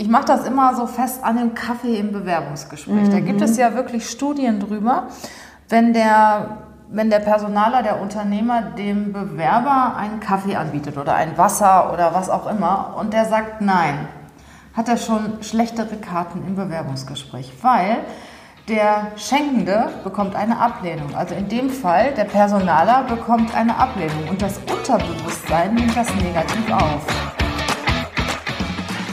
Ich mache das immer so fest an dem Kaffee im Bewerbungsgespräch. Mhm. Da gibt es ja wirklich Studien drüber, wenn der, wenn der Personaler, der Unternehmer dem Bewerber einen Kaffee anbietet oder ein Wasser oder was auch immer und der sagt nein, hat er schon schlechtere Karten im Bewerbungsgespräch, weil der Schenkende bekommt eine Ablehnung. Also in dem Fall, der Personaler bekommt eine Ablehnung und das Unterbewusstsein nimmt das negativ auf.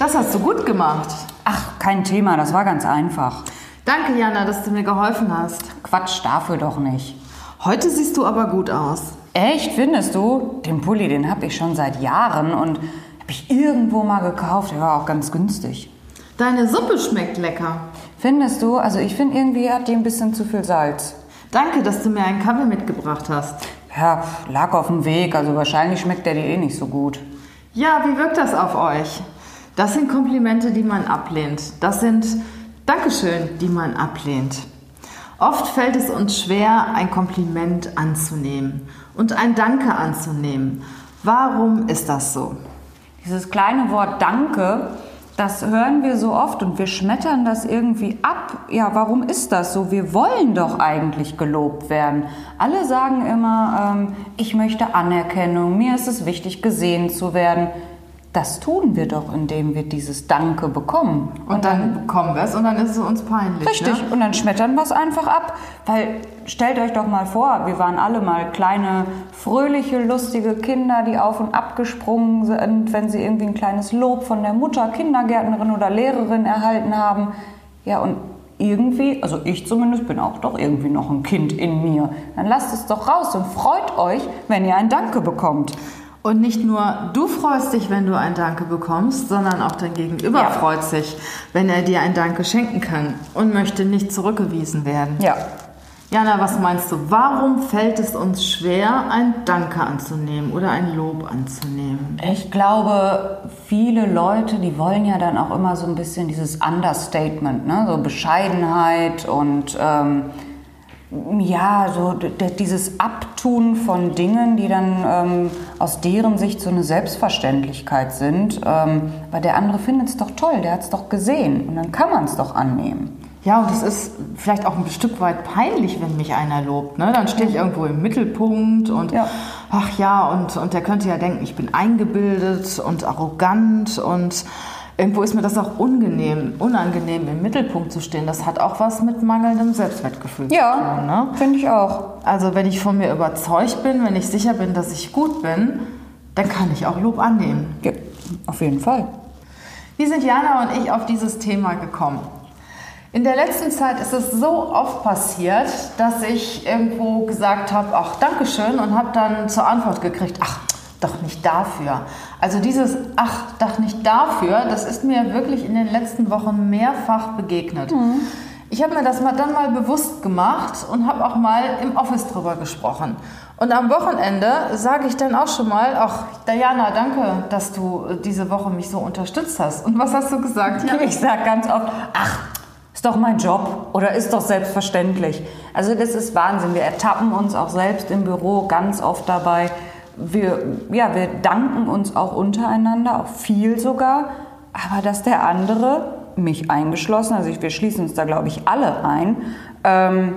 Das hast du gut gemacht. Ach, kein Thema, das war ganz einfach. Danke, Jana, dass du mir geholfen hast. Quatsch, dafür doch nicht. Heute siehst du aber gut aus. Echt, findest du? Den Pulli, den habe ich schon seit Jahren und habe ich irgendwo mal gekauft. Der war auch ganz günstig. Deine Suppe schmeckt lecker. Findest du? Also ich finde irgendwie hat die ein bisschen zu viel Salz. Danke, dass du mir einen Kaffee mitgebracht hast. Ja, lag auf dem Weg, also wahrscheinlich schmeckt der dir eh nicht so gut. Ja, wie wirkt das auf euch? Das sind Komplimente, die man ablehnt. Das sind Dankeschön, die man ablehnt. Oft fällt es uns schwer, ein Kompliment anzunehmen und ein Danke anzunehmen. Warum ist das so? Dieses kleine Wort Danke, das hören wir so oft und wir schmettern das irgendwie ab. Ja, warum ist das so? Wir wollen doch eigentlich gelobt werden. Alle sagen immer, ähm, ich möchte Anerkennung, mir ist es wichtig, gesehen zu werden. Das tun wir doch, indem wir dieses Danke bekommen. Und, und dann, dann, bekommen wir es und dann ist es uns peinlich. Richtig, ne? und dann schmettern wir es einfach ab. Weil stellt euch doch mal vor, wir waren alle mal kleine, fröhliche, lustige Kinder, die auf und ab gesprungen sind, wenn sie irgendwie ein kleines Lob von der Mutter, Kindergärtnerin oder Lehrerin erhalten haben. Ja, und irgendwie, also ich zumindest bin auch doch irgendwie noch ein Kind in mir. Dann lasst es doch raus und freut euch, wenn ihr ein Danke bekommt. Und nicht nur du freust dich, wenn du ein Danke bekommst, sondern auch dein Gegenüber ja. freut sich, wenn er dir ein Danke schenken kann und möchte nicht zurückgewiesen werden. Ja. Jana, was meinst du? Warum fällt es uns schwer, ein Danke anzunehmen oder ein Lob anzunehmen? Ich glaube, viele Leute, die wollen ja dann auch immer so ein bisschen dieses Understatement, ne? so Bescheidenheit und ähm, ja, so dieses Abtun von Dingen, die dann ähm, aus deren Sicht so eine Selbstverständlichkeit sind. Ähm, weil der andere findet es doch toll, der hat es doch gesehen und dann kann man es doch annehmen. Ja, und es ist vielleicht auch ein Stück weit peinlich, wenn mich einer lobt. Ne? Dann stehe ich irgendwo im Mittelpunkt und ja. ach ja, und, und der könnte ja denken, ich bin eingebildet und arrogant und irgendwo ist mir das auch unangenehm, unangenehm im Mittelpunkt zu stehen. Das hat auch was mit mangelndem Selbstwertgefühl ja, zu tun. Ne? finde ich auch. Also wenn ich von mir überzeugt bin, wenn ich sicher bin, dass ich gut bin, dann kann ich auch Lob annehmen. Ja, auf jeden Fall. Wie sind Jana und ich auf dieses Thema gekommen? In der letzten Zeit ist es so oft passiert, dass ich irgendwo gesagt habe, ach, Dankeschön und habe dann zur Antwort gekriegt, ach, doch nicht dafür. Also dieses Ach, doch nicht dafür, das ist mir wirklich in den letzten Wochen mehrfach begegnet. Mhm. Ich habe mir das mal dann mal bewusst gemacht und habe auch mal im Office drüber gesprochen. Und am Wochenende sage ich dann auch schon mal, ach Diana, danke, dass du diese Woche mich so unterstützt hast. Und was hast du gesagt? Ja. Ich sage ganz oft, ach, ist doch mein Job oder ist doch selbstverständlich. Also das ist Wahnsinn. Wir ertappen uns auch selbst im Büro ganz oft dabei, wir, ja, wir danken uns auch untereinander, auch viel sogar, aber dass der andere, mich eingeschlossen, also wir schließen uns da, glaube ich, alle ein, ähm,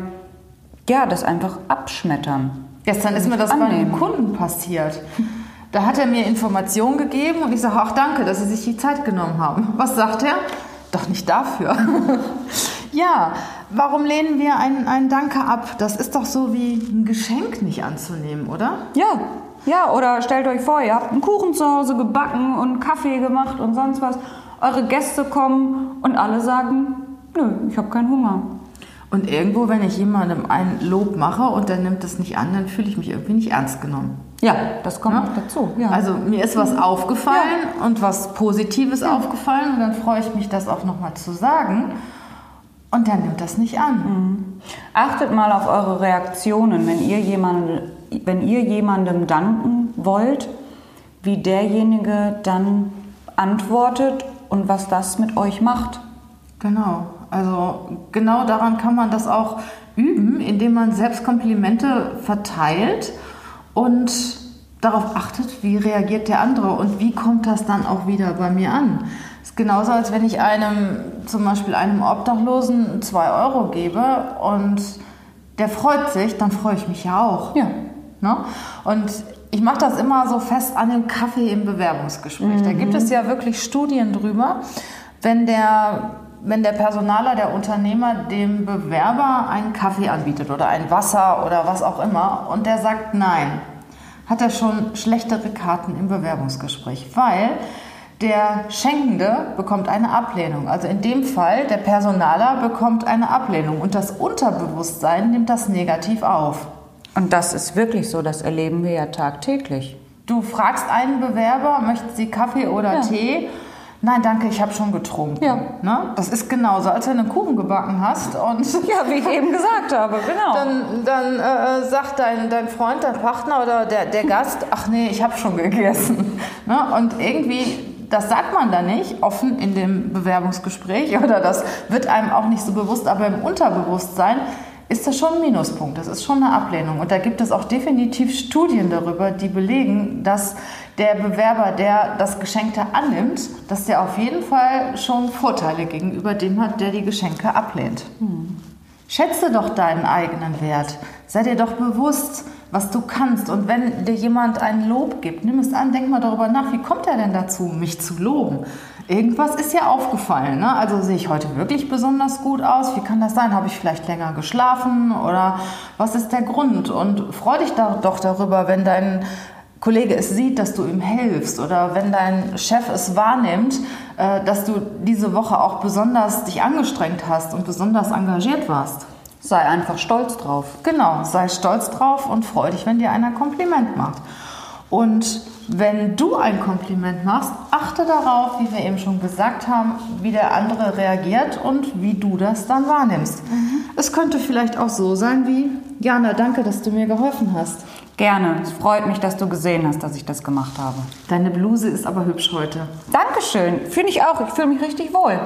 ja, das einfach abschmettern. Gestern ist mir das annehmen. bei einem Kunden passiert. Da hat er mir Informationen gegeben und ich sage, ach danke, dass Sie sich die Zeit genommen haben. Was sagt er? Doch nicht dafür. ja, warum lehnen wir ein, ein Danke ab? Das ist doch so wie ein Geschenk nicht anzunehmen, oder? Ja, ja, oder stellt euch vor, ihr habt einen Kuchen zu Hause gebacken und Kaffee gemacht und sonst was. Eure Gäste kommen und alle sagen, nö, ich habe keinen Hunger. Und irgendwo, wenn ich jemandem ein Lob mache und der nimmt das nicht an, dann fühle ich mich irgendwie nicht ernst genommen. Ja, das kommt noch dazu. Ja. Also mir ist was aufgefallen und was Positives aufgefallen und dann freue ich mich, das auch nochmal zu sagen. Und der nimmt das nicht an. Achtet mal auf eure Reaktionen, wenn ihr, jemandem, wenn ihr jemandem danken wollt, wie derjenige dann antwortet und was das mit euch macht. Genau. Also genau daran kann man das auch üben, indem man selbst Komplimente verteilt und darauf achtet, wie reagiert der andere und wie kommt das dann auch wieder bei mir an. Das ist genauso, als wenn ich einem, zum Beispiel einem Obdachlosen, zwei Euro gebe und der freut sich, dann freue ich mich ja auch. Ja. Ne? Und ich mache das immer so fest an dem Kaffee im Bewerbungsgespräch. Da gibt es ja wirklich Studien drüber. Wenn der, wenn der Personaler, der Unternehmer dem Bewerber einen Kaffee anbietet oder ein Wasser oder was auch immer und der sagt nein, hat er schon schlechtere Karten im Bewerbungsgespräch, weil der Schenkende bekommt eine Ablehnung. Also in dem Fall, der Personaler bekommt eine Ablehnung und das Unterbewusstsein nimmt das negativ auf. Und das ist wirklich so, das erleben wir ja tagtäglich. Du fragst einen Bewerber, möchten Sie Kaffee oder Ja. Tee? Nein, danke, ich habe schon getrunken. Ja. Ne? Das ist genauso, als wenn du einen Kuchen gebacken hast und Ja, wie ich eben gesagt habe, genau. dann, dann äh, sagt dein, dein Freund, dein Partner oder der, der Gast, ach nee, ich habe schon gegessen. Ne? Und irgendwie, das sagt man da nicht offen in dem Bewerbungsgespräch oder das wird einem auch nicht so bewusst, aber im Unterbewusstsein ist das schon ein Minuspunkt. Das ist schon eine Ablehnung. Und da gibt es auch definitiv Studien darüber, die belegen, dass der Bewerber, der das Geschenkte annimmt, dass der auf jeden Fall schon Vorteile gegenüber dem hat, der die Geschenke ablehnt. Schätze doch deinen eigenen Wert. Sei dir doch bewusst, was du kannst. Und wenn dir jemand ein Lob gibt, nimm es an, denk mal darüber nach, wie kommt er denn dazu, mich zu loben? Irgendwas ist ja aufgefallen. Ne? Also sehe ich heute wirklich besonders gut aus? Wie kann das sein? Habe ich vielleicht länger geschlafen? Oder was ist der Grund? Und freu dich doch darüber, wenn dein Kollege es sieht, dass du ihm hilfst oder wenn dein Chef es wahrnimmt, dass du diese Woche auch besonders dich angestrengt hast und besonders engagiert warst. Sei einfach stolz drauf. Genau, sei stolz drauf und freu dich, wenn dir einer Kompliment macht. Und wenn du ein Kompliment machst, achte darauf, wie wir eben schon gesagt haben, wie der andere reagiert und wie du das dann wahrnimmst. Es könnte vielleicht auch so sein wie, Jana, danke, dass du mir geholfen hast. Gerne. Es freut mich, dass du gesehen hast, dass ich das gemacht habe. Deine Bluse ist aber hübsch heute. Dankeschön. Finde ich auch. Ich fühle mich richtig wohl.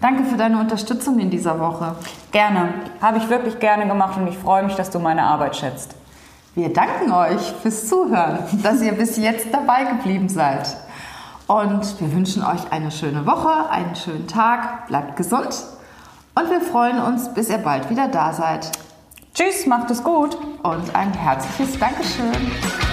Danke für deine Unterstützung in dieser Woche. Gerne. Habe ich wirklich gerne gemacht und ich freue mich, dass du meine Arbeit schätzt. Wir danken euch fürs Zuhören, dass ihr bis jetzt dabei geblieben seid. Und wir wünschen euch eine schöne Woche, einen schönen Tag, bleibt gesund und wir freuen uns, bis ihr bald wieder da seid. Tschüss, macht es gut. Und ein herzliches Dankeschön.